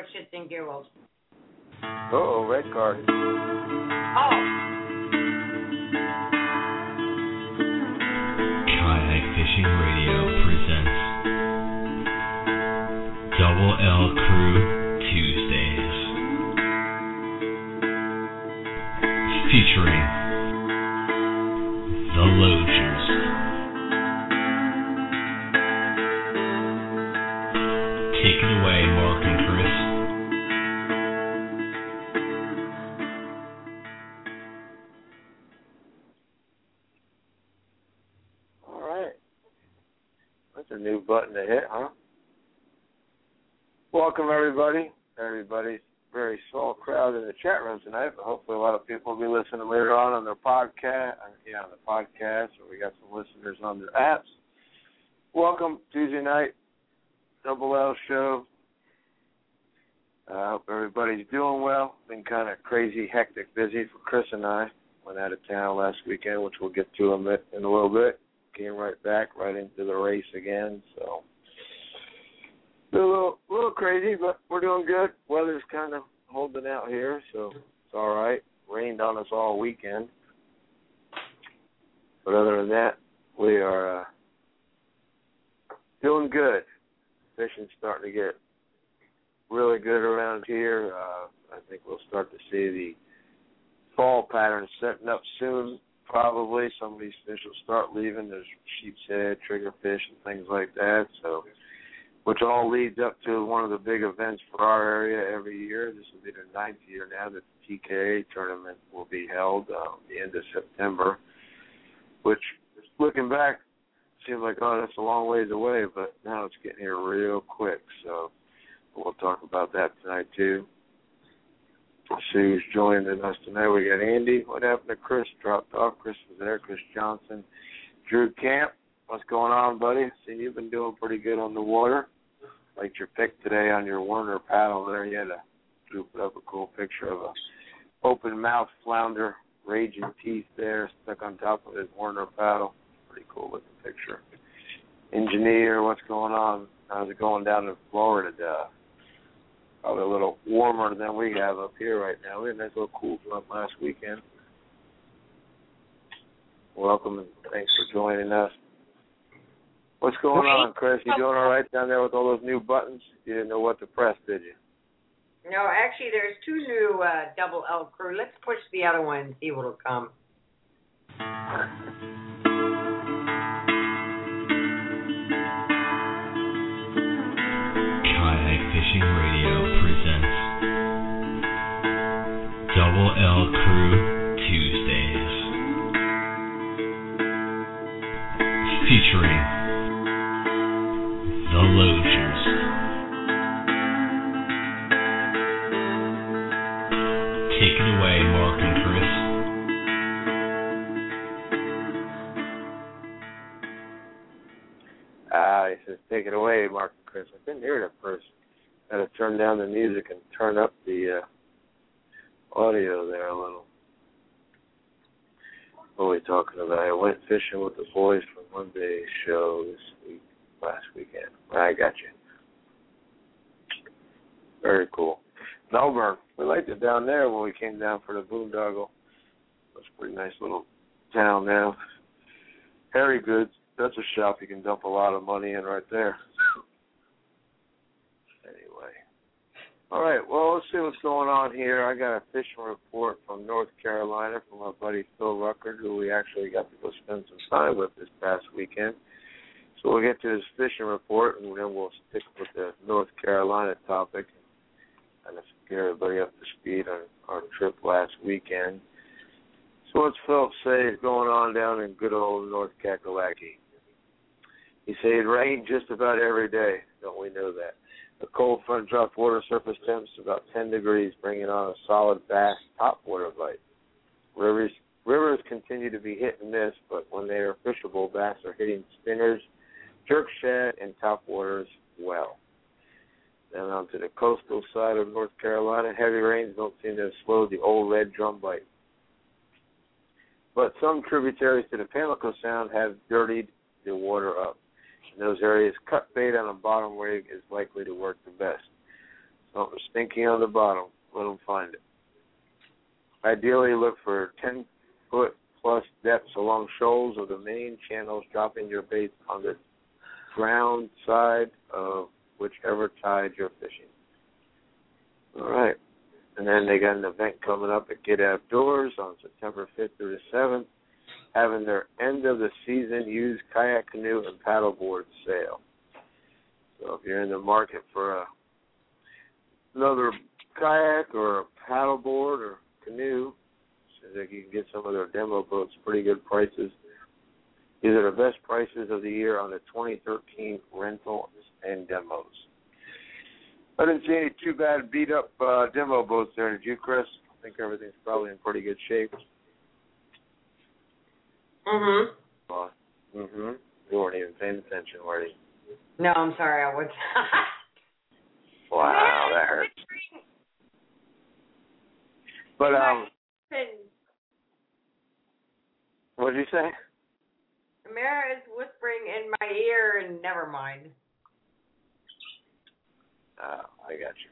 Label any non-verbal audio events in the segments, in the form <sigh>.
for shits and giggles. Oh, red card. Oh. Kayak Fishing Radio presents Double L Crew button to hit, huh? Welcome, everybody. Everybody's very small crowd in the chat room tonight, but hopefully a lot of people will be listening later on on their podcast. uh, Yeah, on the podcast, or we got some listeners on their apps. Welcome Tuesday night, Double L show. I uh, hope everybody's doing well. Been kind of crazy, hectic, busy for Chris and I. Went out of town last weekend, which we'll get to in a little bit. Came right back, right into the race again. So a little, little crazy, but we're doing good. Weather's kind of holding out here, so it's all right. Rained on us all weekend, but other than that, we are uh, doing good. Fishing's starting to get really good around here. Uh, I think we'll start to see the fall pattern setting up soon. Probably some of these fish will start leaving. There's sheep's head, triggerfish, and things like that. So, which all leads up to one of the big events for our area every year. This will be the ninth year now that the TKA tournament will be held uh, the end of September. Which, looking back, seems like oh that's a long ways away, but now it's getting here real quick. So we'll talk about that tonight too. Who's joining us tonight. We got Andy. What happened to Chris? Dropped off. Chris was there. Chris Johnson. Drew Camp. What's going on, buddy? See, you've been doing pretty good on the water. Liked your pick today on your Werner paddle there. You had drew put up a cool picture of a open mouth flounder, raging teeth there, stuck on top of his Werner paddle. Pretty cool looking picture. Engineer, what's going on? How's it going down in Florida? Uh, probably a little warmer than we have up here right now. We had a nice little cool front last weekend. Welcome and thanks for joining us. What's going on, Chris? You doing all right down there with all those new buttons? You didn't know what to press, did you? No, actually, there's two new uh, double L crew. Let's push the other one and see what'll come. <laughs> Double L Crew Tuesdays. Featuring The Logers. Take it away, Mark and Chris. Ah, he says, take it away, Mark and Chris. I couldn't hear it at first. To turn down the music and turn up the uh, audio there a little. What are we talking about? I went fishing with the boys for Monday's show this week, last weekend. I got you. Very cool. Melbourne. We liked it down there when we came down for the boondoggle. It's a pretty nice little town now. Harry Goode's. That's a shop you can dump a lot of money in right there. Anyway. All right, well, let's see what's going on here. I got a fishing report from North Carolina from our buddy Phil Ruckert, who we actually got to go spend some time with this past weekend. So we'll get to his fishing report, and then we'll stick with the North Carolina topic and just get everybody up to speed on our trip last weekend. So what's Phil say is going on down in good old North Kakalaki? He said it rained just about every day. Don't we know that? The cold front dropped water surface temps about 10 degrees, bringing on a solid bass topwater bite. Rivers rivers continue to be hit and miss, but when they are fishable, bass are hitting spinners, jerk shad, and topwaters well. Then onto the coastal side of North Carolina, heavy rains don't seem to have slowed the old red drum bite. but some tributaries to the Pamlico Sound have dirtied the water up. In those areas, cut bait on a bottom rig is likely to work the best. Something stinky on the bottom, let them find it. Ideally, look for 10 foot plus depths along shoals of the main channels, dropping your bait on the ground side of whichever tide you're fishing. All right. And then they got an event coming up at Get Outdoors on September 5th through the 7th, having their end of the season used kayak, canoe, and paddleboard sale. So if you're in the market for a another kayak or a paddleboard or canoe, so that you can get some of their demo boats pretty good prices. These are the best prices of the year on the 2013 rentals and demos. I didn't see any too bad beat up uh, demo boats there, did you, Chris? I think everything's probably in pretty good shape. Mhm. Uh, mhm. You weren't even paying attention, were you? No, I'm sorry, I was. Wow, that <laughs> hurts. But um, what did you say? Mara is whispering in my ear, and never mind. Uh, I got you.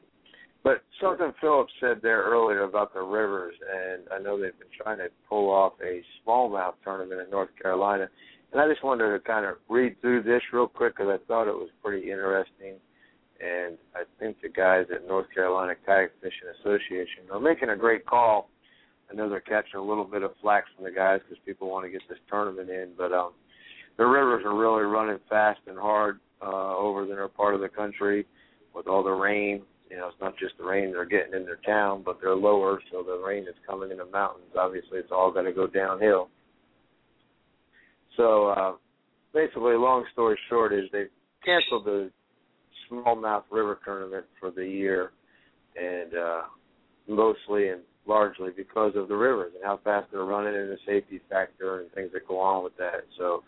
But something Philip said there earlier about the rivers, and I know they've been trying to pull off a smallmouth tournament in North Carolina, and I just wanted to kind of read through this real quick because I thought it was pretty interesting, and I think the guys at North Carolina Kayak Fishing Association are making a great call. I know they're catching a little bit of flack from the guys because people want to get this tournament in, but um, the rivers are really running fast and hard uh, over their part of the country with all the rain. You know, it's not just the rain they're getting in their town, but they're lower, so the rain that's coming in the mountains, obviously, it's all going to go downhill. So, uh, basically, long story short, is they canceled the smallmouth river tournament for the year, and uh, mostly and largely because of the rivers and how fast they're running and the safety factor and things that go on with that. So,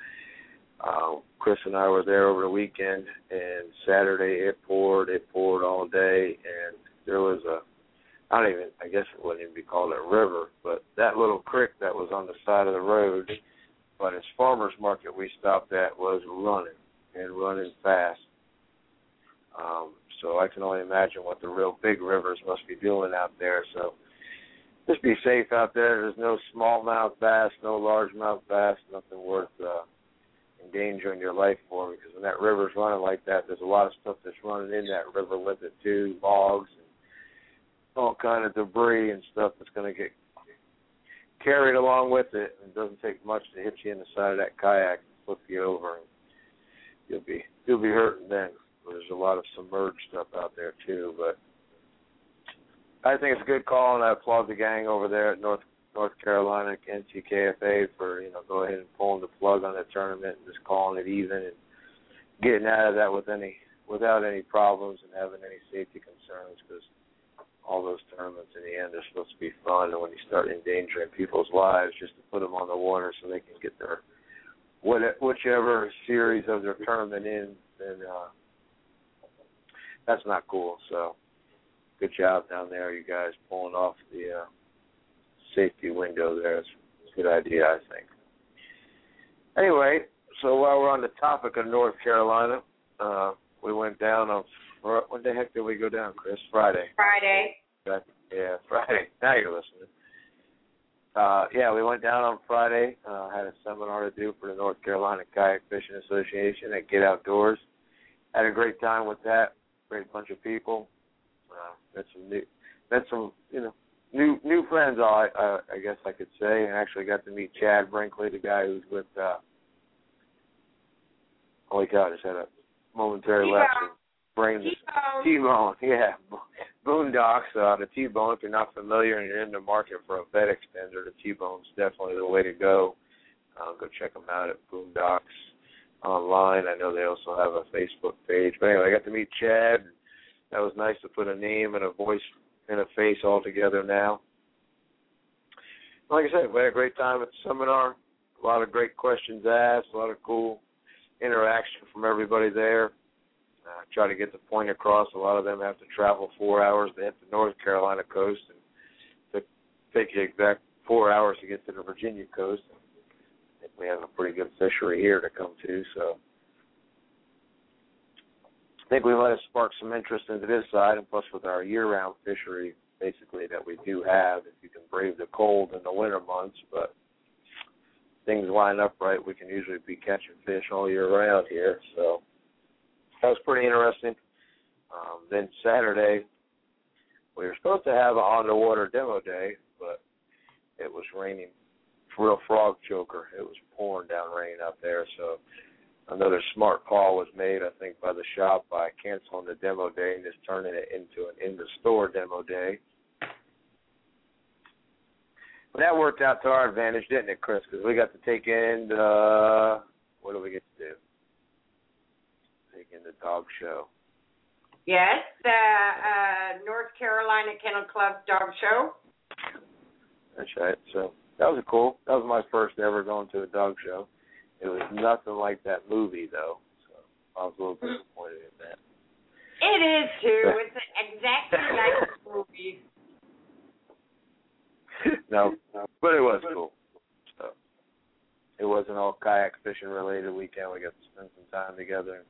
uh, Chris and I were there over the weekend, and Saturday it poured. It poured all day, and there was a, I don't even, I guess it wouldn't even be called a river, but that little creek that was on the side of the road, but its farmers market we stopped at was running and running fast. Um, so I can only imagine what the real big rivers must be doing out there. So just be safe out there. There's no smallmouth bass, no largemouth bass, nothing worth uh, endangering your life for because when that river's running like that, there's a lot of stuff that's running in that river with it too, logs and all kind of debris and stuff that's going to get carried along with it. And it doesn't take much to hit you in the side of that kayak and flip you over, and you'll be you'll be hurting then. There's a lot of submerged stuff out there too, but I think it's a good call, and I applaud the gang over there at North North Carolina NCKFA for you know go ahead and plug on the tournament and just calling it even and getting out of that with any without any problems and having any safety concerns because all those tournaments in the end are supposed to be fun and when you start endangering people's lives just to put them on the water so they can get their what whichever series of their tournament in then uh that's not cool so good job down there you guys pulling off the uh safety window there. It's a good idea, I think. Anyway, so while we're on the topic of North Carolina, uh, we went down on when the heck did we go down, Chris? Friday. Friday. Yeah, Friday. <laughs> Now you're listening. Uh, yeah, we went down on Friday. Uh, had a seminar to do for the North Carolina Kayak Fishing Association at Get Outdoors. Had a great time with that. Great bunch of people. Uh, met some new, met some you know new new friends. I uh, I guess I could say. I actually got to meet Chad Brinkley, the guy who's with. uh Holy cow! I just had a momentary T-bone. lapse. Brain T-bone. T-bone, <laughs> yeah, Boonedox. Uh, the T-bone. If you're not familiar and you're in the market for a bed extender, the T-bone's definitely the way to go. Uh, go check them out at Boonedox online. I know they also have a Facebook page. But anyway, I got to meet Chad. That was nice to put a name and a voice and a face all together now. Like I said, we had a great time at the seminar. A lot of great questions asked, a lot of cool interaction from everybody there. Uh, try to get the point across. A lot of them have to travel four hours to hit the North Carolina coast, and to take the exact four hours to get to the Virginia coast. Think we have a pretty good fishery here to come to, so think we might have sparked some interest into this side, and plus with our year-round fishery, basically that we do have, if you can brave the cold in the winter months, but things line up right, we can usually be catching fish all year round here. So that was pretty interesting. Um, then Saturday, we were supposed to have an on the water demo day, but it was raining real frog choker. It was pouring down rain out there, so another smart call was made, I think, by the shop by canceling the demo day and just turning it into an in the store demo day. But that worked out to our advantage, didn't it, Chris? Because we got to take in uh what do we get to do? Take in the dog show. Yes, the uh, North Carolina Kennel Club Dog Show. That's right. So that was cool. That was my first ever going to a dog show. It was nothing like that movie though, so I was a little disappointed in that. It is too. <laughs> It's exactly like the movie. <laughs> no, no, but it was cool. So it wasn't all kayak fishing related weekend. We got to spend some time together and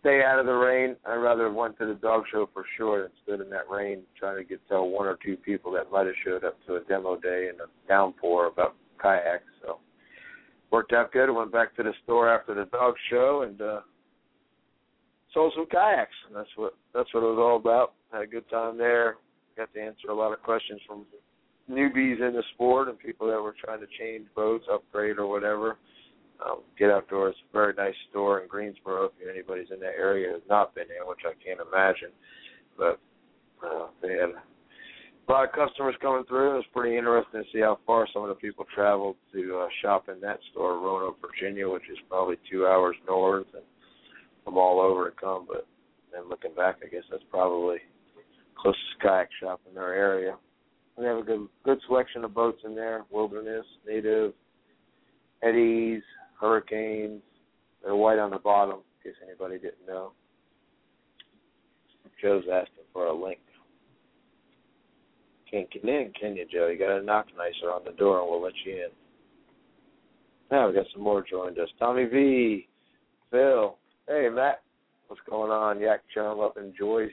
stay out of the rain. I'd rather have went to the dog show for sure than stood in that rain trying to get tell one or two people that might have showed up to a demo day in a downpour about kayaks. So worked out good. I went back to the store after the dog show and uh sold some kayaks. And that's what that's what it was all about. Had a good time there. Got to answer a lot of questions from newbies in the sport and people that were trying to change boats, upgrade or whatever. Um, Get Outdoors, very nice store in Greensboro. If anybody's in that area has not been there, which I can't imagine, but uh, they had a lot of customers coming through. It was pretty interesting to see how far some of the people traveled to uh, shop in that store, Roanoke, Virginia, which is probably two hours north, and from all over to come. But then looking back, I guess that's probably closest kayak shop in our area. We have a good good selection of boats in there: wilderness, native, eddies, hurricanes. They're white on the bottom, in case anybody didn't know. Joe's asking for a link. Can't get in, can you, Joe? You got to knock nicer on the door, and we'll let you in. Now we got some more joined us. Tommy V, Phil, hey Matt, what's going on? Yak Chum up in Joyce.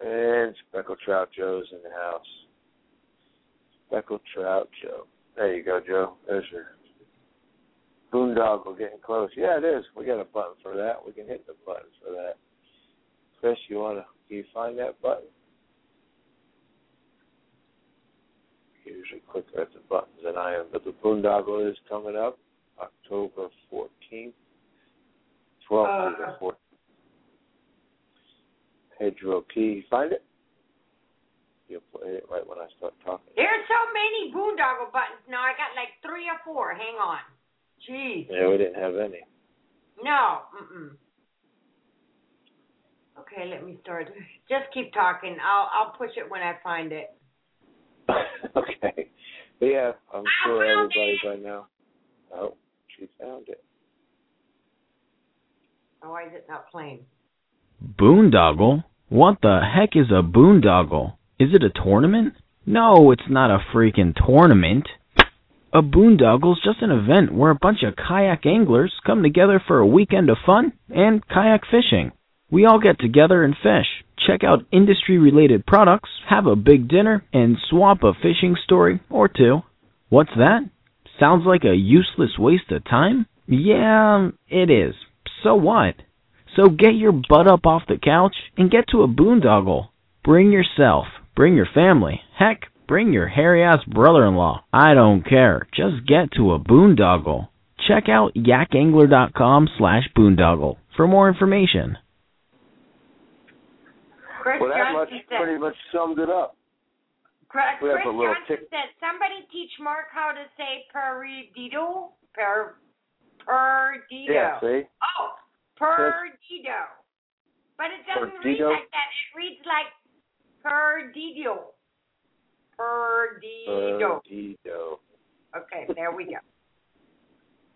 And Speckled Trout Joe's in the house. Speckled Trout Joe. There you go, Joe. There's your boondoggle getting close. Yeah, it is. We got a button for that. We can hit the button for that. Chris, you wanna can you find that button? Usually quicker at the buttons than I am, but the boondoggle is coming up October fourteenth. Twelfth Uh, to the fourteenth. Pedro Key. Find it? You'll play it right when I start talking. There's so many boondoggle buttons now. I got like three or four. Hang on. Jeez. Yeah, we didn't have any. No. Mm-mm. Okay, let me start. Just keep talking. I'll I'll push it when I find it. <laughs> okay. But yeah, I'm sure found everybody by now. Oh, she found it. Oh, why is it not playing? Boondoggle? What the heck is a boondoggle? Is it a tournament? No, it's not a freaking tournament. A boondoggle's just an event where a bunch of kayak anglers come together for a weekend of fun and kayak fishing. We all get together and fish, check out industry related products, have a big dinner, and swap a fishing story or two. What's that? Sounds like a useless waste of time? Yeah, it is. So what? So get your butt up off the couch and get to a boondoggle. Bring yourself, bring your family, heck, bring your hairy ass brother in law. I don't care. Just get to a boondoggle. Check out yakangler.com slash boondoggle for more information. Chris Well, that much Johnson said. pretty much summed it up. Chris, we have Chris a little Johnson tick- said. Somebody teach Mark how to say perdido. Per perdido. Yeah, see? Oh, perdido. But it doesn't read like that. It reads like perdido. Perdido. Perdido. Okay, there we go.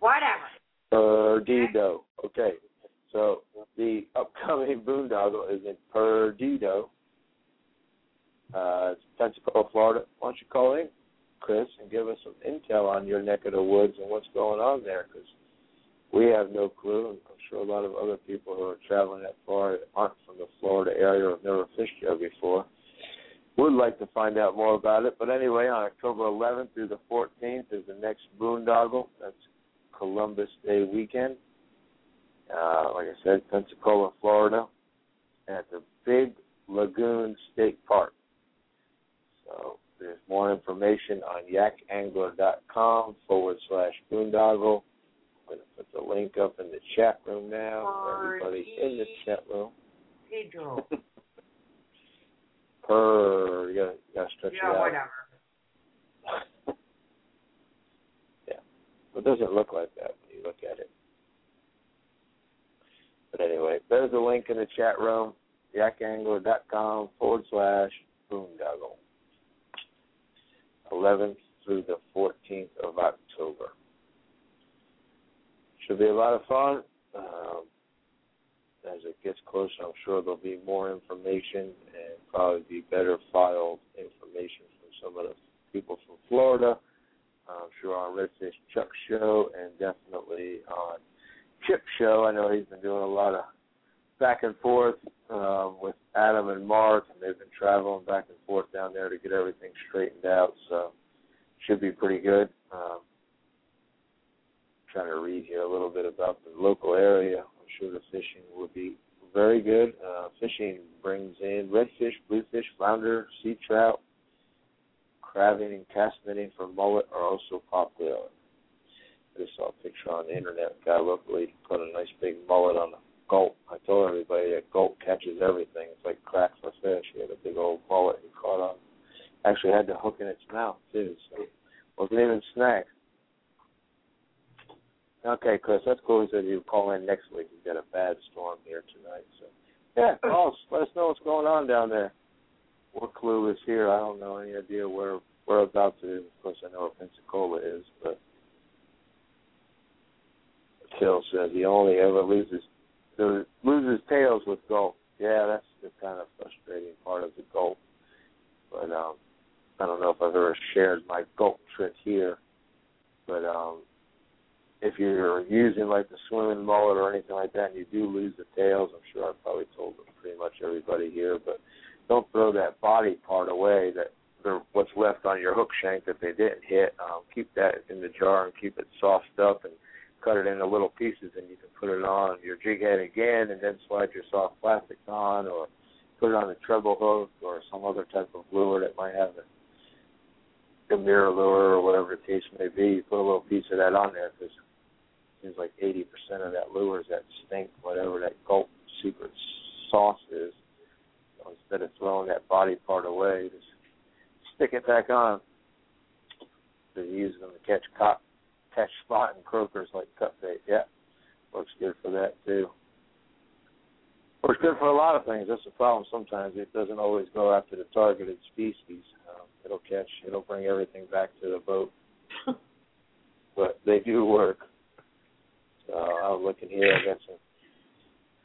Whatever. Perdido. Okay. So the upcoming <laughs> boondoggle is in Perdido. Uh, Pensacola, Florida. Why don't you call in? Chris, and give us some intel on your neck of the woods and what's going on there, because we have no clue, and I'm sure a lot of other people who are traveling that far aren't from the Florida area or have never fished there before would like to find out more about it. But anyway, on October 11th through the 14th is the next boondoggle. That's Columbus Day weekend. Uh, like I said, Pensacola, Florida, at the Big Lagoon State Park. So there's more information on yakangler.com forward slash boondoggle. I'm going to put the link up in the chat room now for everybody in the chat room. Pedro. <laughs> Per, you gotta, you gotta stretch yeah, it out. whatever. <laughs> Yeah, but it doesn't look like that when you look at it. But anyway, there's a link in the chat room, yakangler.com forward slash boondoggle. 11th through the 14th of October. Should be a lot of fun. Um, as it gets closer, I'm sure there'll be more information and probably be better filed information from some of the people from Florida. I'm sure on Redfish Chuck show and definitely on Chip show. I know he's been doing a lot of back and forth um, with Adam and Mark, and they've been traveling back and forth down there to get everything straightened out. So should be pretty good. Um, trying to read here a little bit about the local area. I'm sure the fishing will be very good. Uh, fishing brings in redfish, bluefish, flounder, sea trout, crabbing, and cast netting for mullet are also popular. Just saw a picture on the internet. A guy locally put a nice big mullet on a gulp. I told everybody that gulp catches everything. It's like crack for fish. He had a big old mullet he caught on. Actually had the hook in its mouth too, so wasn't even snagged. Okay, Chris, that's cool. He said you'd call in next week. We've got a bad storm here tonight, so yeah, call us. Let us know what's going on down there. We're clueless here. I don't know any idea where whereabouts it is. Of course, I know where Pensacola is, but Phil says he only ever loses loses tails with gulp. Yeah, that's the kind of frustrating part of the gulp. But um, I don't know if I've ever shared my gulp trick here. But um, if you're using like the swimming mullet or anything like that, and you do lose the tails, I'm sure I've probably told pretty much everybody here, but don't throw that body part away that what's left on your hook shank that they didn't hit. Um, keep that in the jar and keep it soft up and cut it into little pieces and you can put it on your jig head again and then slide your soft plastic on or put it on the treble hook or some other type of lure that might have a, a MirrOlure or whatever the case may be. You put a little piece of that on there because it seems like 80% of that lure is that stink, whatever that gulp secret sauce is. So instead of throwing that body part away, just stick it back on. They're using them to catch cop, catch spot and croakers like cut bait. Yeah, works good for that too. Works good for a lot of things. That's the problem. Sometimes it doesn't always go after the targeted species. Um, it'll catch. It'll bring everything back to the boat. <laughs> but they do work. So I'm looking here. I got some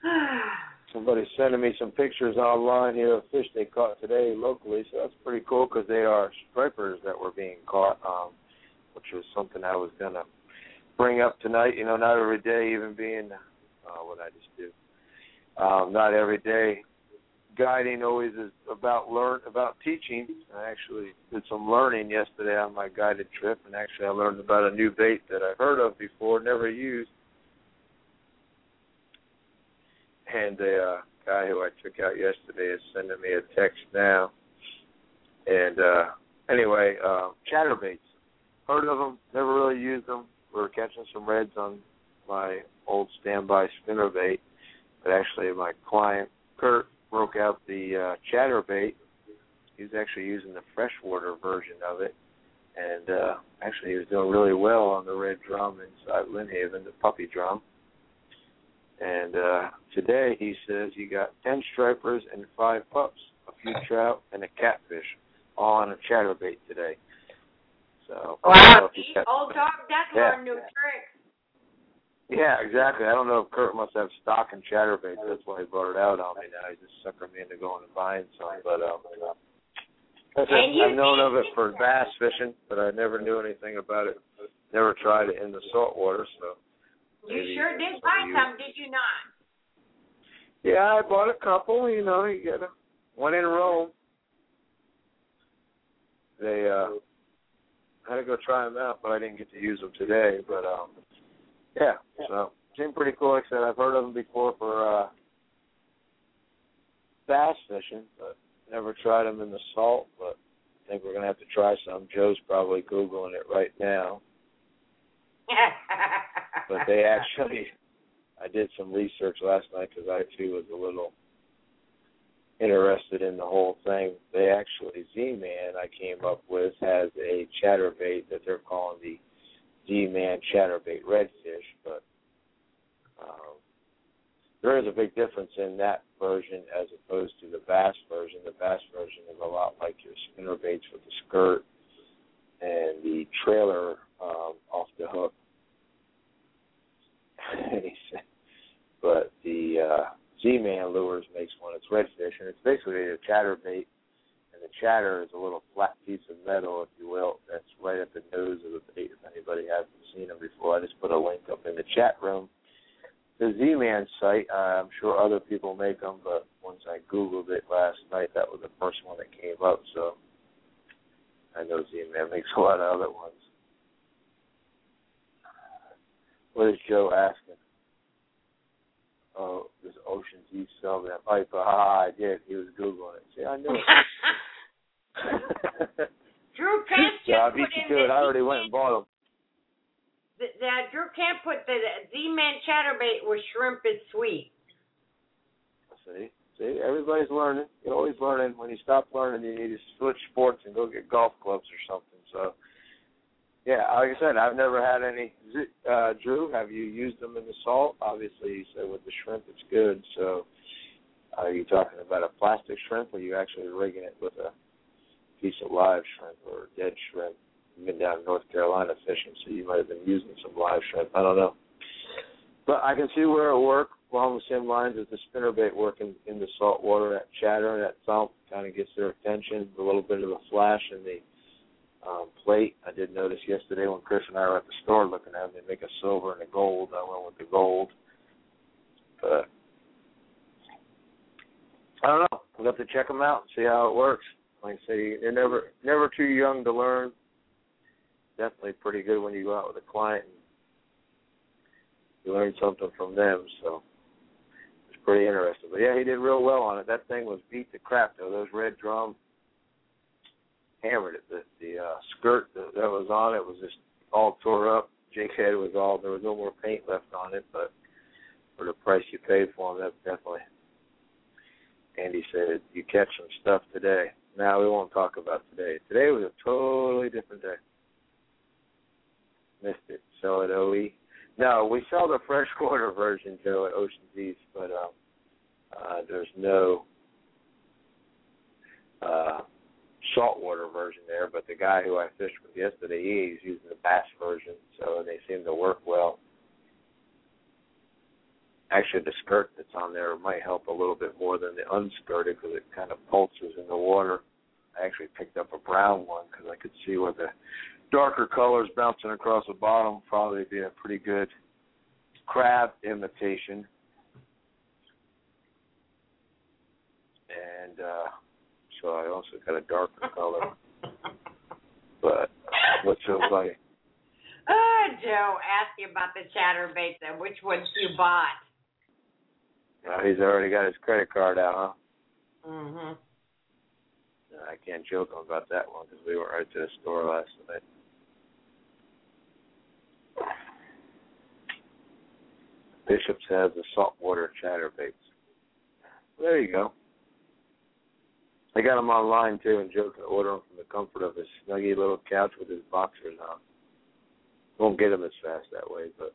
<sighs> somebody sending me some pictures online here of fish they caught today locally, so that's pretty cool because they are stripers that were being caught, um, which was something I was gonna bring up tonight. You know, not every day, even being uh, what I just do. Um, not every day. Guiding always is about learn about teaching. I actually did some learning yesterday on my guided trip, and actually I learned about a new bait that I've heard of before, never used and the uh, guy who I took out yesterday is sending me a text now. And uh, anyway, uh, chatterbaits. Heard of them? Never really used them. We were catching some reds on my old standby spinner bait, but actually my client Kurt broke out the uh, chatterbait. He was actually using the freshwater version of it, and uh, actually he was doing really well on the red drum inside Lynnhaven, the puppy drum and uh, today he says you got ten stripers and five pups, a few trout, and a catfish, all on a chatterbait today. So wow, old dog, that's yeah. our new trick. Yeah, exactly. I don't know if Kurt must have stock in chatterbaits. That's why he brought it out on me now. He's just sucking me into going and buying some. But um, I said, And you I've known of it for bass fishing, but I never knew anything about it. Never tried it in the saltwater, so. You sure did buy some, did you not? Yeah, I bought a couple. You know, you get a one in Rome. They uh I had to go try them out, but I didn't get to use them today. But um, yeah, so seemed pretty cool. Like I said, I've heard of them before for uh bass fishing, but never tried them in the salt. But I think we're gonna have to try some. Joe's probably googling it right now. <laughs> But they actually, I did some research last night because I too was a little interested in the whole thing. They actually, Z-Man I came up with has a chatterbait that they're calling the Z-Man chatterbait redfish, but um, there is a big difference in that version as opposed to the bass version. The bass version is a lot like your spinner baits with the skirt and the trailer um, off the hook. <laughs> but the uh, Z-Man lures makes one. It's redfish, and it's basically a chatterbait. And the chatter is a little flat piece of metal, if you will, that's right at the nose of the bait. If anybody hasn't seen them before, I just put a link up in the chat room. The Z-Man site, uh, I'm sure other people make them, but once I googled it last night, that was the first one that came up. So I know Z-Man makes a lot of other ones. What is Joe asking? Oh, does Ocean Deep sell that pipe? Ah, I did. He was googling it. See, I knew it. <laughs> Drew Camp just yeah, I beat you to it. I already went and bought them. The, the Drew Camp put the Z-Man chatterbait with shrimp is sweet. See, see, everybody's learning. You're always learning. When you stop learning, you need to switch sports and go get golf clubs or something. So, yeah, like I said, I've never had any. Uh, Drew, have you used them in the salt? Obviously, you said with the shrimp it's good. So, are you talking about a plastic shrimp, or are you actually rigging it with a piece of live shrimp or dead shrimp? You've been down in North Carolina fishing, so you might have been using some live shrimp. I don't know. But I can see where it work along the same lines as the spinnerbait working in the salt water, that chatter, that thump kind of gets their attention, a little bit of a flash in the um, plate. I did notice yesterday when Chris and I were at the store looking at them, they make a silver and a gold. I went with the gold. But I don't know. We'll have to check them out and see how it works. Like I say, you're never never too young to learn. Definitely pretty good when you go out with a client and you learn something from them. So it's pretty interesting. But yeah, he did real well on it. That thing was beat to crap though. Those red drum hammered it. The the uh, skirt that, that was on it was just all tore up. jig head was all there was no more paint left on it, but for the price you paid for them, that definitely. Andy said you catch some stuff today. Now we won't talk about today. Today was a totally different day. Missed it. Sell at OE. No, we sell the freshwater version, Joe, at Ocean's East, but um, uh, there's no uh, saltwater version there. But the guy who I fished with yesterday, he's using the bass version, so they seem to work well. Actually, the skirt that's on there might help a little bit more than the unskirted because it kind of pulses in the water. I actually picked up a brown one because I could see where the darker colors bouncing across the bottom probably be a pretty good crab imitation. And uh so I also got a darker color. But what's so funny? Oh, Joe asked you about the chatterbaits and which ones you bought. Uh, he's already got his credit card out, huh? Mhm. I can't joke about that one because we went right to the store last night. Bishop's has the saltwater chatterbaits. There you go. I got them online too, and Joe can order them from the comfort of his snuggy little couch with his boxers on. Won't get them as fast that way, but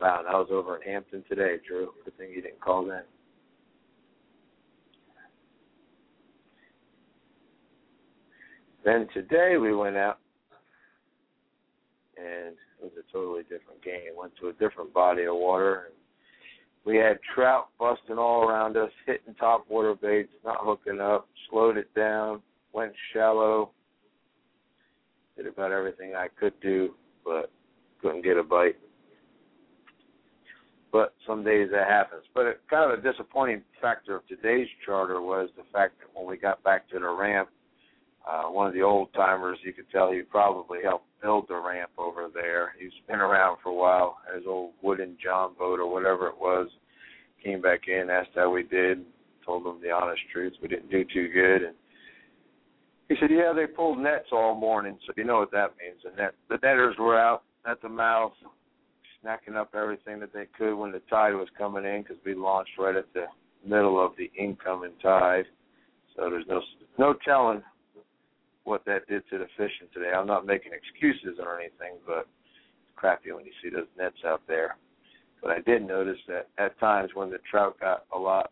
wow, I was over in Hampton today, Drew. Good thing you didn't call then. Then today we went out, and it was a totally different game. Went to a different body of water, and we had trout busting all around us, hitting top water baits, not hooking up, slowed it down, went shallow, did about everything I could do, but couldn't get a bite. But some days that happens. But it, kind of a disappointing factor of today's charter was the fact that when we got back to the ramp, uh, one of the old timers, you could tell he probably helped build the ramp over there. He's been around for a while. His old wooden John boat or whatever it was came back in, asked how we did, told him the honest truth. We didn't do too good, and he said, "Yeah, they pulled nets all morning, so you know what that means. The net, the netters were out at the mouth, snacking up everything that they could when the tide was coming in, because we launched right at the middle of the incoming tide. So there's no no telling what that did to the fishing today. I'm not making excuses or anything, but it's crappy when you see those nets out there. But I did notice that at times when the trout got a lot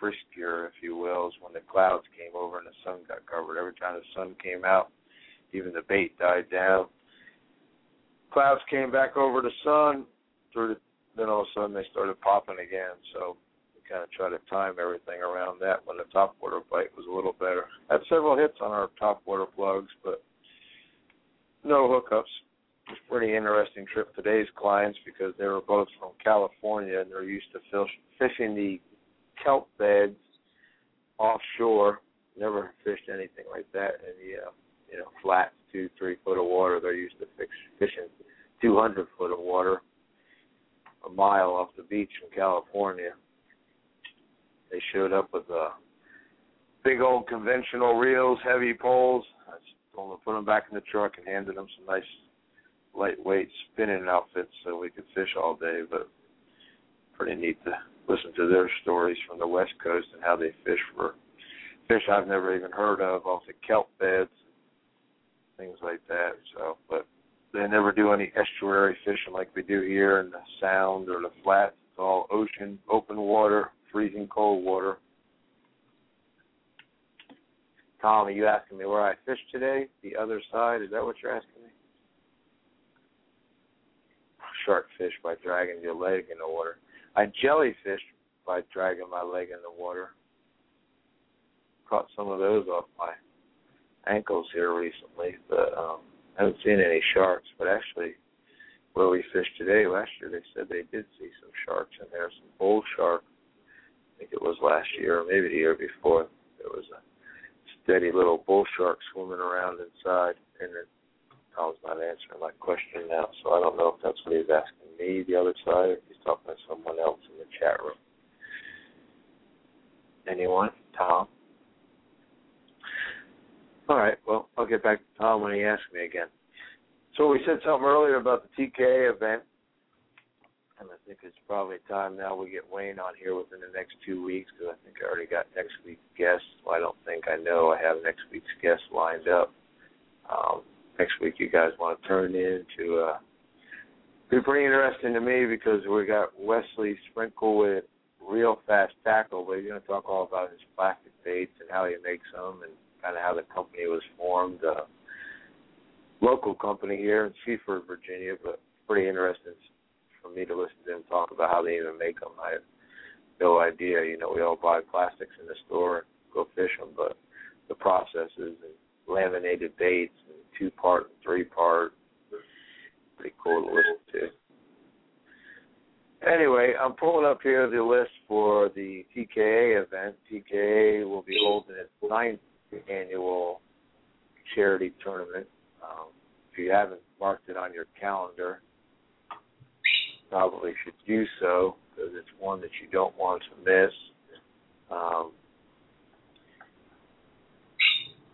friskier, if you will, is when the clouds came over and the sun got covered. Every time the sun came out, even the bait died down. Clouds came back over the sun, through the, then all of a sudden they started popping again. So kind of try to time everything around that when the top water bite was a little better. Had several hits on our top water plugs, but no hookups. It a pretty interesting trip. Today's clients because they were both from California and they're used to fish, fishing the kelp beds offshore. Never fished anything like that in the uh, you know flat two three foot of water. They're used to fish, fishing 200 foot of water a mile off the beach in California. They showed up with uh, big old conventional reels, heavy poles. I told them to put them back in the truck and handed them some nice lightweight spinning outfits so we could fish all day. But pretty neat to listen to their stories from the West Coast and how they fish for fish I've never even heard of off the kelp beds, things like that. So, but they never do any estuary fishing like we do here in the Sound or the Flats. It's all ocean, open water, freezing cold water. Tom, are you asking me where I fished today? The other side? Is that what you're asking me? Shark fish by dragging your leg in the water. I jellyfished by dragging my leg in the water. Caught some of those off my ankles here recently, but um, I haven't seen any sharks. But actually, where we fished today, last year they said they did see some sharks in there, some bull shark. Think it was last year or maybe the year before. There was a steady little bull shark swimming around inside, and Tom's not answering my question now, so I don't know if that's what he's asking me, the other side, or if he's talking to someone else in the chat room. Anyone? Tom? All right, well, I'll get back to Tom when he asks me again. So we said something earlier about the TKA event, and I think it's probably time now we get Wayne on here within the next two weeks because I think I already got next week's guest. Well, I don't think I know I have next week's guest lined up. Um, next week you guys want to turn in to uh, be pretty interesting to me because we got Wesley Sprinkle with real fast tackle, but he's going to talk all about his plastic baits and how he makes them and kind of how the company was formed. Uh, local company here in Seaford, Virginia, but pretty interesting for me to listen to him talk about how they even make them. I have no idea. You know, we all buy plastics in the store go fish them, but the processes and laminated baits and two part and three part. Pretty cool to listen to. Anyway, I'm pulling up here the list for the TKA event. TKA will be holding its ninth annual charity tournament. Um, if you haven't marked it on your calendar, probably should do so because it's one that you don't want to miss. Um,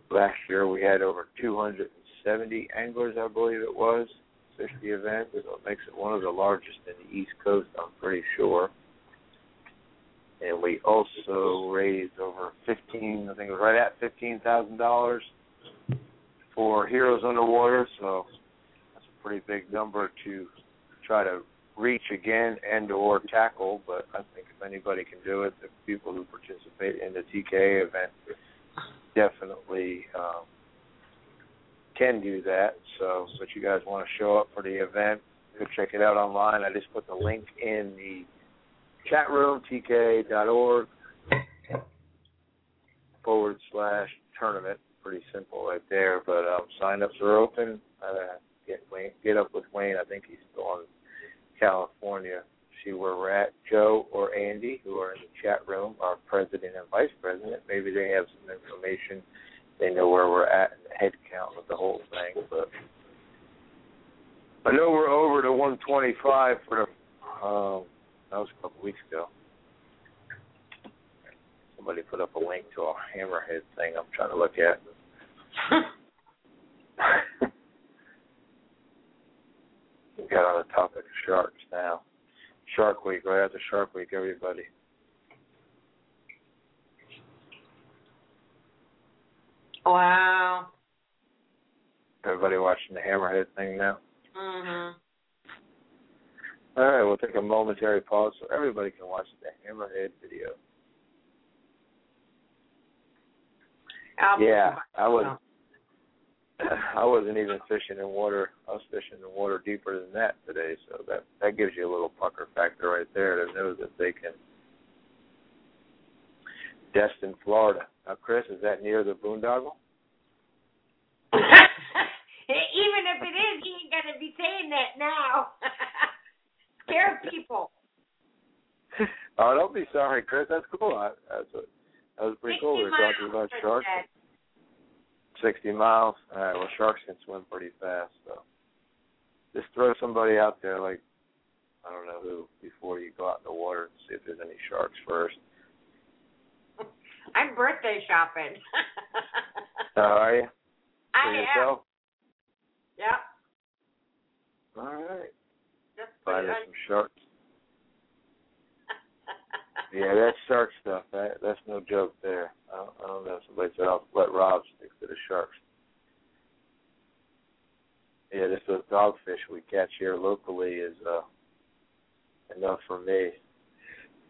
last year we had over 270 anglers, I believe it was, fish the event, so it makes it one of the largest in the East Coast, I'm pretty sure. And we also raised over 15, I think it was right at $15,000 for Heroes on the Water, so that's a pretty big number to try to reach again and or tackle, but I think if anybody can do it, the people who participate in the TKA event definitely um, can do that. So, if you guys want to show up for the event, go check it out online. I just put the link in the chatroomtk.org forward slash tournament. Pretty simple right there. But um, sign-ups are open. Uh, get Wayne, get up with Wayne. I think he's still in California. See where we're at. Joe or Andy, who are in the chat room, our president and vice president. Maybe they have some information. They know where we're at in the head count of the whole thing. But I know we're over to 125 for the. Um, that was a couple weeks ago. Somebody put up a link to a hammerhead thing. I'm trying to look at. <laughs> we got on the topic of sharks now. Shark Week, right after Shark Week, everybody. Wow. Everybody watching the hammerhead thing now. Mm-hmm. All right, we'll take a momentary pause so everybody can watch the hammerhead video. I'll- Yeah, I was. I wasn't even fishing in water. I was fishing in water deeper than that today, so that that gives you a little pucker factor right there to know that they can. Destin, Florida. Now, Chris, is that near the boondoggle? <laughs> even if it is, he ain't gonna be saying that now. <laughs> Scare people. Oh, don't be sorry, Chris. That's cool. I, that's what, that was pretty cool. We were talking about sharks. 60 miles. All right, well, sharks can swim pretty fast, so just throw somebody out there like I don't know who before you go out in the water and see if there's any sharks first. I'm birthday shopping. How are you? I For am. Yep. All right. Just Find us some sharks. Yeah, that shark stuff. That that's no joke there. I don't, I don't know. Somebody said I'll let Rob stick to the sharks. Yeah, this is dogfish we catch here locally is uh enough for me.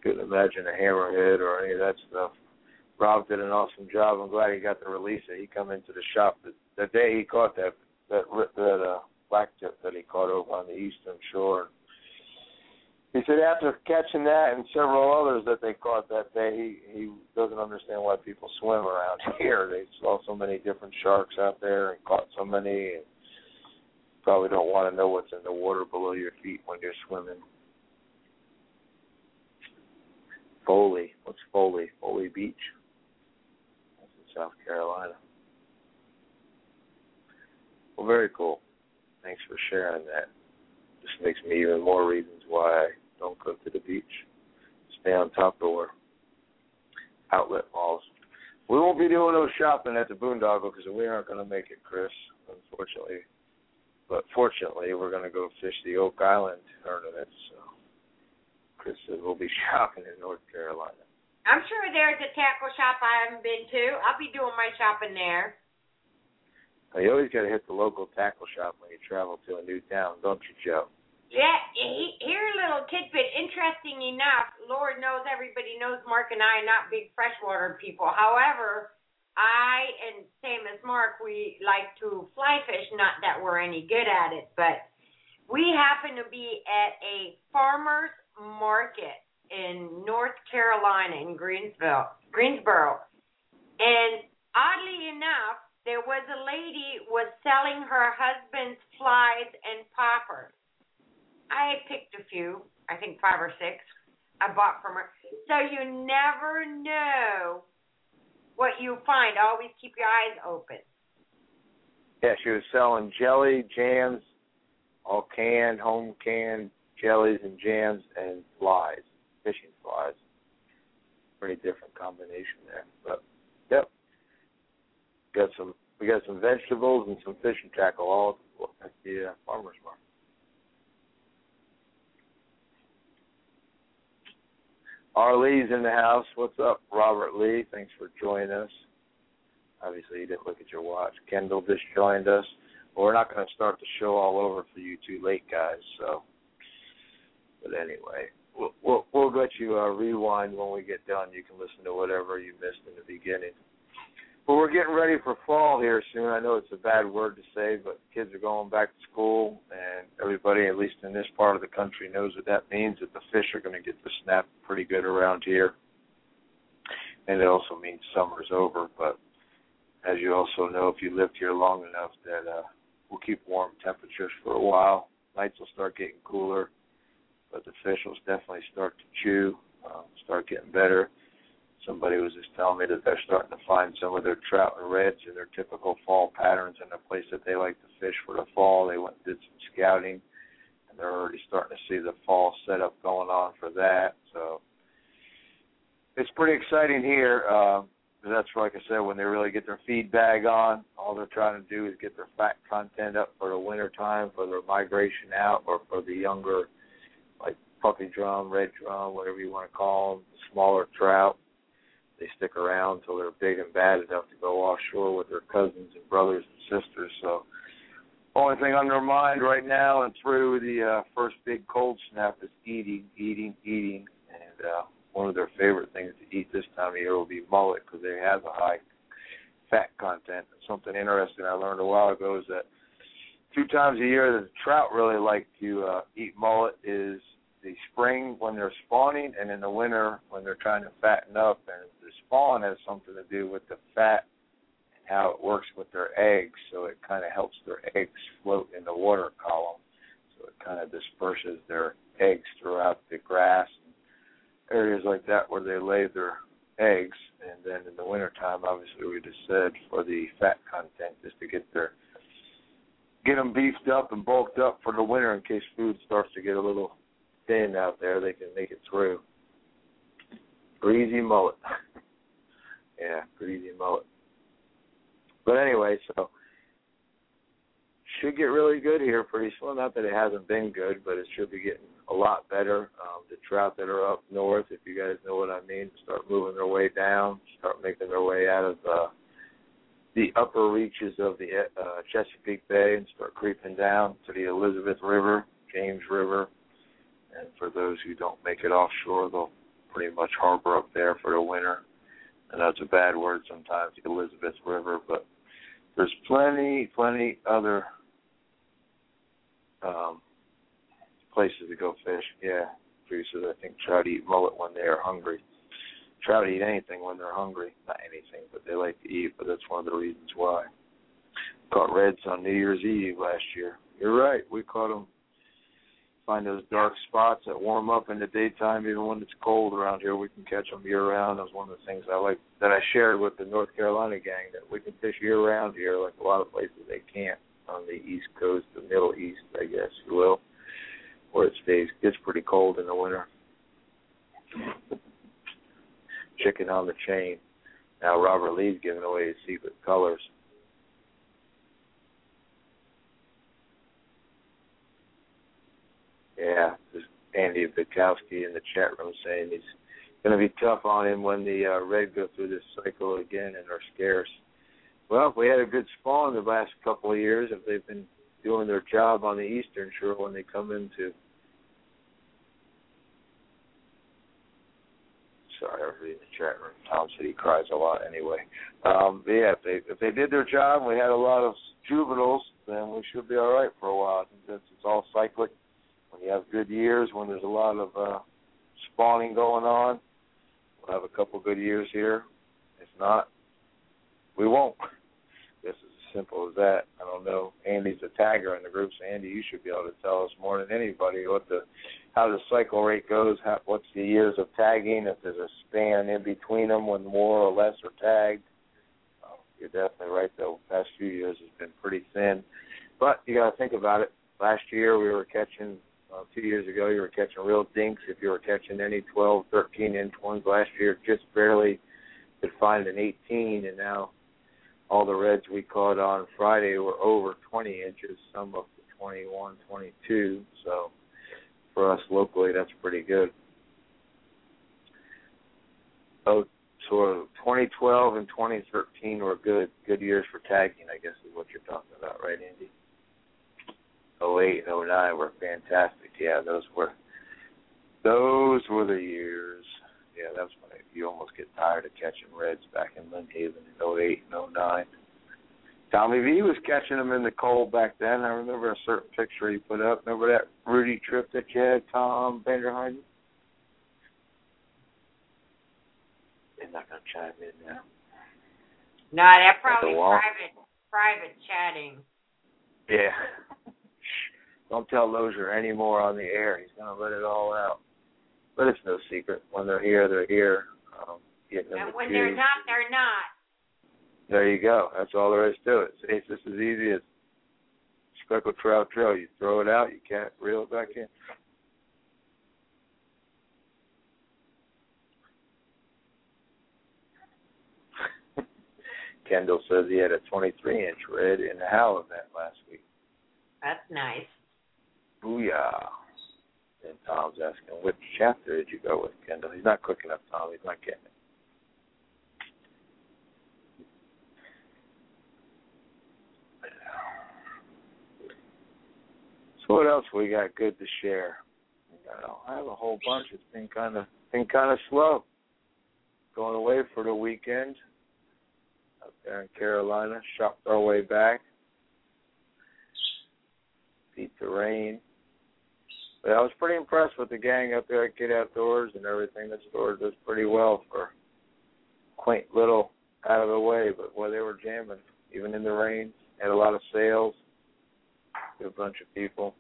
Couldn't imagine a hammerhead or any of that stuff. Rob did an awesome job. I'm glad he got to release it. He come into the shop the, the day he caught that that that uh black tip that he caught over on the eastern shore. He said after catching that and several others that they caught that day, he he doesn't understand why people swim around <laughs> here. They saw so many different sharks out there and caught so many. And probably don't want to know what's in the water below your feet when you're swimming. Foley, what's Foley? Foley Beach. That's in South Carolina. Well, very cool. Thanks for sharing that. Just makes me even more reasons why I don't go to the beach. Stay on top of our outlet malls. We won't be doing no shopping at the Boondoggle because we aren't going to make it, Chris, unfortunately. But fortunately, we're going to go fish the Oak Island tournament. So Chris said we'll be <laughs> shopping in North Carolina. I'm sure there's a tackle shop I haven't been to. I'll be doing my shopping there. Now, you always got to hit the local tackle shop when you travel to a new town, don't you, Joe? Yeah, he, here a little tidbit. Interesting enough, Lord knows everybody knows Mark and I are not big freshwater people. However, I and same as Mark, we like to fly fish. Not that we're any good at it, but we happen to be at a farmers market in North Carolina in Greensville, Greensboro, and oddly enough, there was a lady was selling her husband's flies and poppers. I picked a few, I think five or six. I bought from her. So you never know what you find. Always keep your eyes open. Yeah, she was selling jelly, jams, all canned, home canned jellies and jams, and flies, fishing flies. Pretty different combination there, but yep. Got some. We got some vegetables and some fishing tackle all at the uh, farmers market. R. In the house. What's up, Robert Lee? Thanks for joining us. Obviously, you didn't look at your watch. Kendall just joined us. Well, we're not going to start the show all over for you too late, guys. So, but anyway, we'll we'll, we'll let you uh, rewind when we get done. You can listen to whatever you missed in the beginning. Well, we're getting ready for fall here soon. I know it's a bad word to say, but kids are going back to school, and everybody, at least in this part of the country, knows what that means. That the fish are going to get the snap pretty good around here, and it also means summer's over. But as you also know, if you lived here long enough, that uh, we'll keep warm temperatures for a while. Nights will start getting cooler, but the fish will definitely start to chew, um, start getting better somebody was just telling me that they're starting to find some of their trout and reds in their typical fall patterns in a place that they like to fish for the fall. They went and did some scouting, and they're already starting to see the fall setup going on for that. So it's pretty exciting here. Uh, that's like I said, when they really get their feed bag on, all they're trying to do is get their fat content up for the winter time, for their migration out, or for the younger, like puppy drum, red drum, whatever you want to call them, smaller trout they stick around until they're big and bad enough to go offshore with their cousins and brothers and sisters. So, only thing on their mind right now and through the uh, first big cold snap is eating, eating, eating, and uh, one of their favorite things to eat this time of year will be mullet because they have a high fat content. Something interesting I learned a while ago is that two times a year that the trout really like to uh, eat mullet is the spring when they're spawning and in the winter when they're trying to fatten up and spawn has something to do with the fat and how it works with their eggs so it kind of helps their eggs float in the water column so it kind of disperses their eggs throughout the grass and areas like that where they lay their eggs and then in the winter time obviously we just said for the fat content just to get their get them beefed up and bulked up for the winter in case food starts to get a little thin out there, they can make it through. Greasy mullet. <laughs> yeah, greasy mullet. But anyway, so should get really good here pretty soon. Not that it hasn't been good, but it should be getting a lot better. Um, the trout that are up north, if you guys know what I mean, start moving their way down, start making their way out of uh, the upper reaches of the uh, Chesapeake Bay and start creeping down to the Elizabeth River, James River, and for those who don't make it offshore, they'll pretty much harbor up there for the winter. And that's a bad word sometimes, Elizabeth River, but there's plenty, plenty other um, places to go fish. Yeah, producers I think trout eat mullet when they are hungry. Trout eat anything when they're hungry. Not anything, but they like to eat. But that's one of the reasons why. Caught reds on New Year's Eve last year. You're right. We caught them find those dark spots that warm up in the daytime, even when it's cold around here. We can catch them year round. That's one of the things I like that I shared with the North Carolina gang that we can fish year round here, like a lot of places they can't on the East Coast, the Middle East, I guess you will, where it stays gets pretty cold in the winter. Chicken on the chain. Now Robert Lee's giving away his secret colors. Yeah, there's Andy Bukowski in the chat room saying he's going to be tough on him when the uh, red go through this cycle again and are scarce. Well, we had a good spawn the last couple of years, if they've been doing their job on the eastern shore when they come into sorry, I was reading the chat room. Tom said he cries a lot anyway. Um, but yeah, if they if they did their job, and we had a lot of juveniles, then we should be all right for a while. I think that's it's all cyclic when you have good years, when there's a lot of uh, spawning going on, we'll have a couple good years here. If not, we won't. <laughs> This is as simple as that. I don't know. Andy's a tagger in the group, so Andy, you should be able to tell us more than anybody what the how the cycle rate goes. How, what's the years of tagging? If there's a span in between them when more or less are tagged. Uh, you're definitely right. Though past few years has been pretty thin, but you got to think about it. Last year we were catching uh, two years ago, you were catching real dinks. If you were catching any 12, 13 inch ones last year, just barely could find an 18, and now all the reds we caught on Friday were over 20 inches, some up to 21, 22. So for us locally, that's pretty good. So 2012 and 2013 were good good years for tagging, I guess is what you're talking about, right, Andy? 08 and 09 were fantastic. Yeah, those were those were the years. Yeah, that's when it, you almost get tired of catching reds back in Lynnhaven in '08 and '09. Tommy V was catching them in the cold back then. I remember a certain picture he put up. Remember that Rudy trip that you had, Tom Vanderheiden? They're not going to chime in now. No, that probably private private chatting. Yeah. Don't tell Lozier any more on the air. He's going to let it all out. But it's no secret. When they're here, they're here. Um, getting And when they're not, they're not. There you go. That's all there is to it. It's just as easy as speckled trout trail. You throw it out, you can't reel it back in. <laughs> Kendall says he had a 23 inch red in the Howl event last week. That's nice. Booyah. And Tom's asking, which chapter did you go with, Kendall? He's not quick enough, Tom. He's not getting it. So what else we got good to share? I have a whole bunch. It's been kind of been kind of slow. Going away for the weekend up there in Carolina. Shopped our way back. Beat the rain. But I was pretty impressed with the gang up there at Get Outdoors and everything. The store does pretty well for quaint little out of the way, but boy, they were jamming even in the rain. Had a lot of sales. Good bunch of people.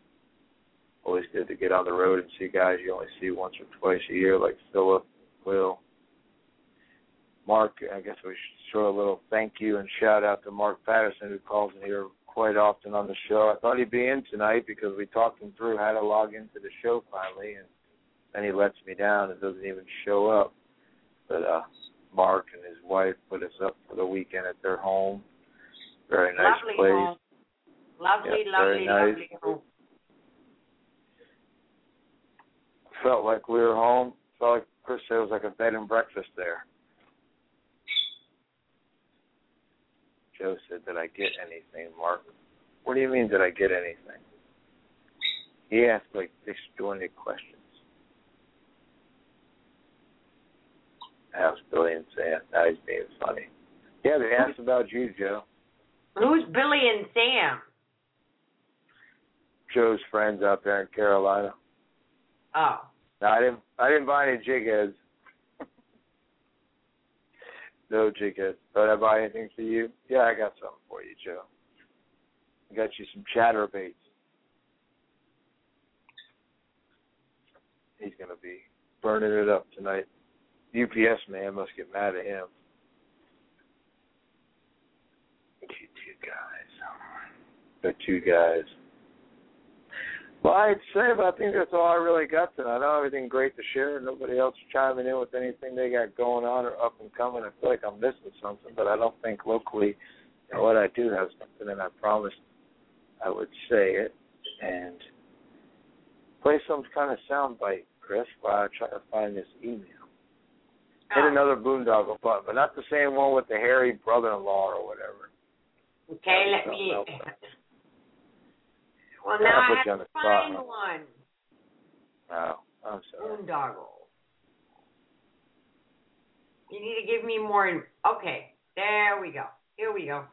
Always good to get on the road and see guys you only see once or twice a year, like Philip, Will, Mark. I guess we should throw a little thank you and shout out to Mark Patterson, who calls in here quite often on the show. I thought he'd be in tonight because we talked him through how to log into the show finally, and then he lets me down and doesn't even show up. But uh Mark and his wife put us up for the weekend at their home. Very nice lovely place. home. Lovely, Yeah, lovely, nice. lovely home. Felt like we were home. Felt like Chris said it was like a bed and breakfast there. Joe said, Did I get anything, Mark? What do you mean, did I get anything? He asked like disjointed questions. Asked Billy and Sam. Now he's being funny. Yeah, they asked about you, Joe. Who's Billy and Sam? Joe's friends out there in Carolina. Oh. No, I didn't. I didn't buy any jig heads. No heads. Did I buy anything for you? Yeah, I got something for you, Joe. I got you some chatterbaits. He's gonna be burning it up tonight. UPS man must get mad at him. You two guys. The two guys. Well, I'd say, but I think that's all I really got tonight. I don't have anything great to share. Nobody else chiming in with anything they got going on or up and coming. I feel like I'm missing something, but I don't think locally. You know what I do have something, and I promised I would say it and play some kind of sound bite, Chris, while I try to find this email. Hit Oh. another boondoggle button, but not the same one with the hairy brother-in-law or whatever. Okay, let me. Something else. Well, now I'll put I you on have to the spot, find huh? one. Oh, I'm sorry. Boondoggle. You need to give me more. in- Okay, there we go. Here we go.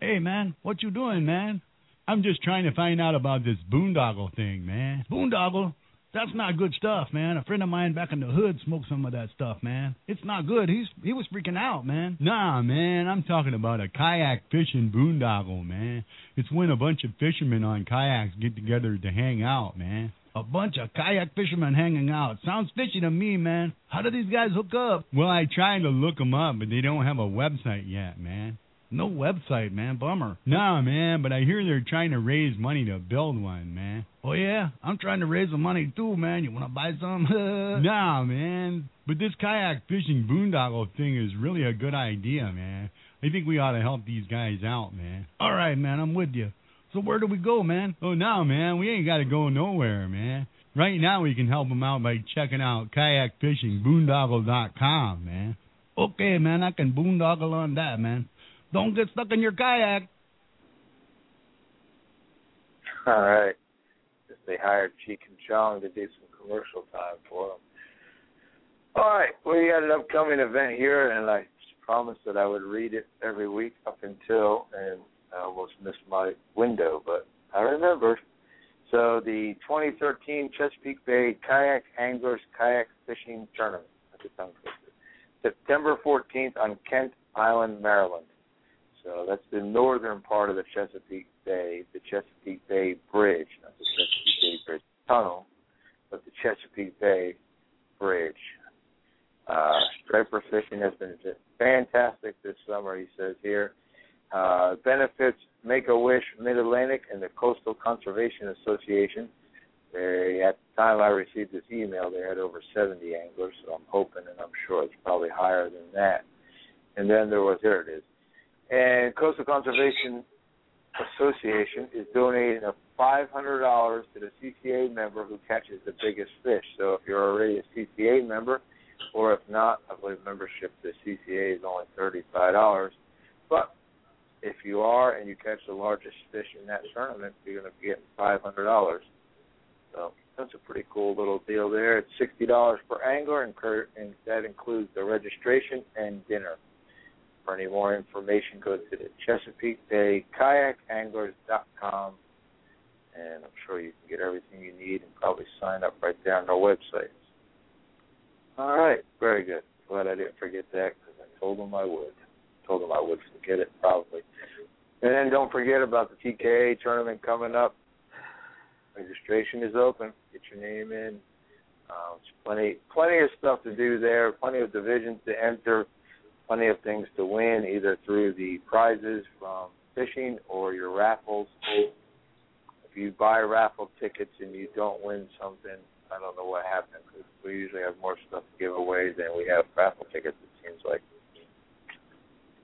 Hey man, what you doing, man? I'm just trying to find out about this boondoggle thing, man. Boondoggle? That's not good stuff, man. A friend of mine back in the hood smoked some of that stuff, man. It's not good. He's he was freaking out, man. Nah, man, I'm talking about a kayak fishing boondoggle, man. It's when a bunch of fishermen on kayaks get together to hang out, man. A bunch of kayak fishermen hanging out. Sounds fishy to me, man. How do these guys hook up? Well, I tried to look them up, but they don't have a website yet, man. No website, man. Bummer. Nah, man, but I hear they're trying to raise money to build one, man. Oh, yeah? I'm trying to raise some money, too, man. You want to buy some? <laughs> nah, man. But this kayak fishing boondoggle thing is really a good idea, man. I think we ought to help these guys out, man. All right, man. I'm with you. So where do we go, man? Oh, no, man. We ain't got to go nowhere, man. Right now, we can help them out by checking out kayakfishingboondoggle.com, man. Okay, man. I can boondoggle on that, man. Don't get stuck in your kayak. <laughs> All right. They hired Cheech and Chong to do some commercial time for them. All right, we got an upcoming event here, and I promised that I would read it every week up until, and I almost missed my window, but I remembered. So the 2013 Chesapeake Bay Kayak Anglers Kayak Fishing Tournament. September 14th on Kent Island, Maryland. So that's the northern part of the Chesapeake Bay, the Chesapeake Bay Bridge, not the Chesapeake Bay Bridge Tunnel, but the Chesapeake Bay Bridge. Uh, striper fishing has been fantastic this summer, he says here. Uh, benefits Make a Wish Mid Atlantic and the Coastal Conservation Association. They, at the time I received this email, they had over 70 anglers, so I'm hoping and I'm sure it's probably higher than that. And then there was, here it is. And Coastal Conservation Association is donating a $500 to the CCA member who catches the biggest fish. So if you're already a CCA member, or if not, I believe membership to CCA is only $35. But if you are and you catch the largest fish in that tournament, you're going to be getting $500. So that's a pretty cool little deal there. It's $60 per angler, and that includes the registration and dinner. For any more information, go to the Chesapeake Bay Kayakanglers.com, and I'm sure you can get everything you need and probably sign up right there on their website. All right, very good. Glad I didn't forget that because I told them I would. Told them I would forget it probably. And then don't forget about the TKA tournament coming up. Registration is open. Get your name in. Uh, it's plenty, plenty of stuff to do there. Plenty of divisions to enter plenty of things to win, either through the prizes from fishing or your raffles. If you buy raffle tickets and you don't win something, I don't know what because we usually have more stuff to give away than we have raffle tickets. It seems like,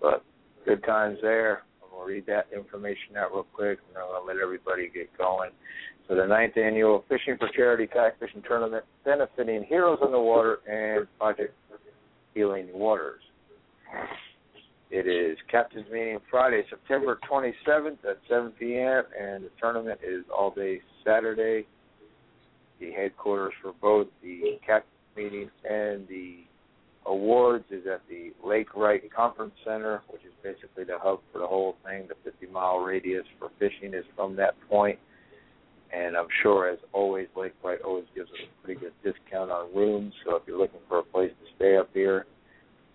but good times there. I'm gonna read that information out real quick, and I'm gonna let everybody get going. So the ninth annual Fishing for Charity Kayak Fishing Tournament, benefiting Heroes on the Water and Project Healing Waters. It is captain's meeting Friday, September 27th at 7 p.m. and the tournament is all day Saturday. The headquarters for both the captain's meeting and the awards is at the Lake Wright Conference Center, which is basically the hub for the whole thing. The 50 mile radius for fishing is from that point. And I'm sure, as always, Lake Wright always gives us a pretty good discount on rooms. So if you're looking for a place to stay up here,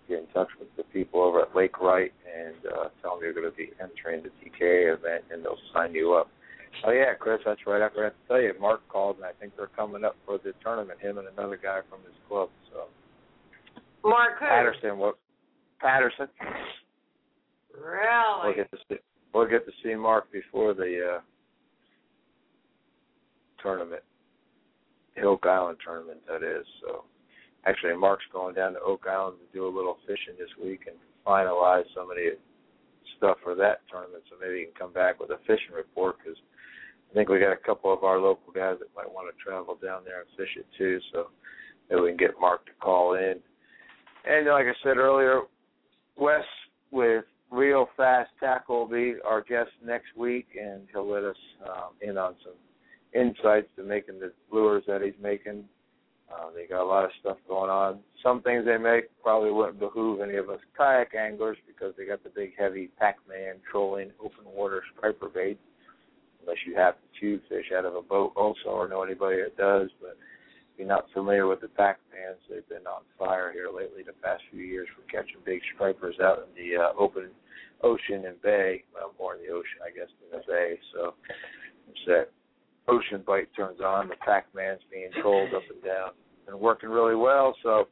get in touch with the people over at Lake Wright and uh, tell them you're going to be entering the TKA event, and they'll sign you up. Oh yeah, Chris, that's right. I forgot to tell you, Mark called, and I think they're coming up for the tournament. Him and another guy from his club. So Mark who? Patterson, what? Patterson. Really? We'll get to see. We'll get to see Mark before the uh, tournament, Oak Island tournament. That is so actually Mark's going down to Oak Island to do a little fishing this week and finalize some of the stuff for that tournament. So maybe he can come back with a fishing report because I think we got a couple of our local guys that might want to travel down there and fish it too. So maybe we can get Mark to call in. And like I said earlier, Wes with Real Fast Tackle will be our guest next week, and he'll let us um, in on some insights to making the lures that he's making uh, they got a lot of stuff going on. Some things they make probably wouldn't behoove any of us kayak anglers because they got the big heavy Pac-Man trolling open water striper baits. Unless you have to fish out of a boat also or know anybody that does. But if you're not familiar with the Pac-Mans, they've been on fire here lately the past few years for catching big stripers out in the uh, open ocean and bay. Well, more in the ocean, I guess, than the bay. So it's that ocean bite turns on, the Pac-Man's being trolled up and down and working really well. So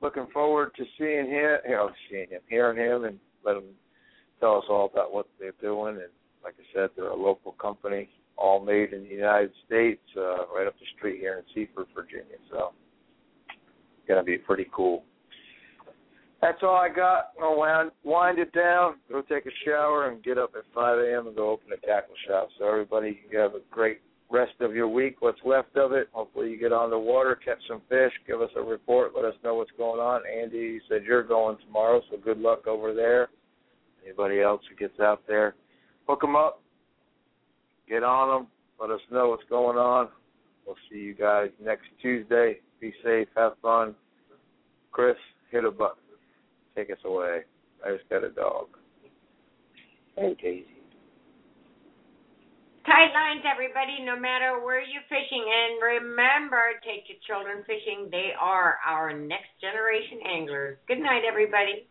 looking forward to seeing him, you know, seeing him, hearing him, and let him tell us all about what they're doing. And like I said, they're a local company, all made in the United States, uh, right up the street here in Seaford, Virginia. So gonna be pretty cool. That's all I got. I'll wind, wind it down, go take a shower, and get up at 5 a.m. and go open a tackle shop. So everybody, have a great rest of your week, what's left of it. Hopefully, you get on the water, catch some fish, give us a report, let us know what's going on. Andy, said you're going tomorrow, so good luck over there. Anybody else who gets out there, hook them up, get on them, let us know what's going on. We'll see you guys next Tuesday. Be safe, have fun, Chris, hit a button. Take us away. I just got a dog. Hey, Daisy. Tight lines, everybody, no matter where you're fishing. And remember, take your children fishing. They are our next generation anglers. Good night, everybody.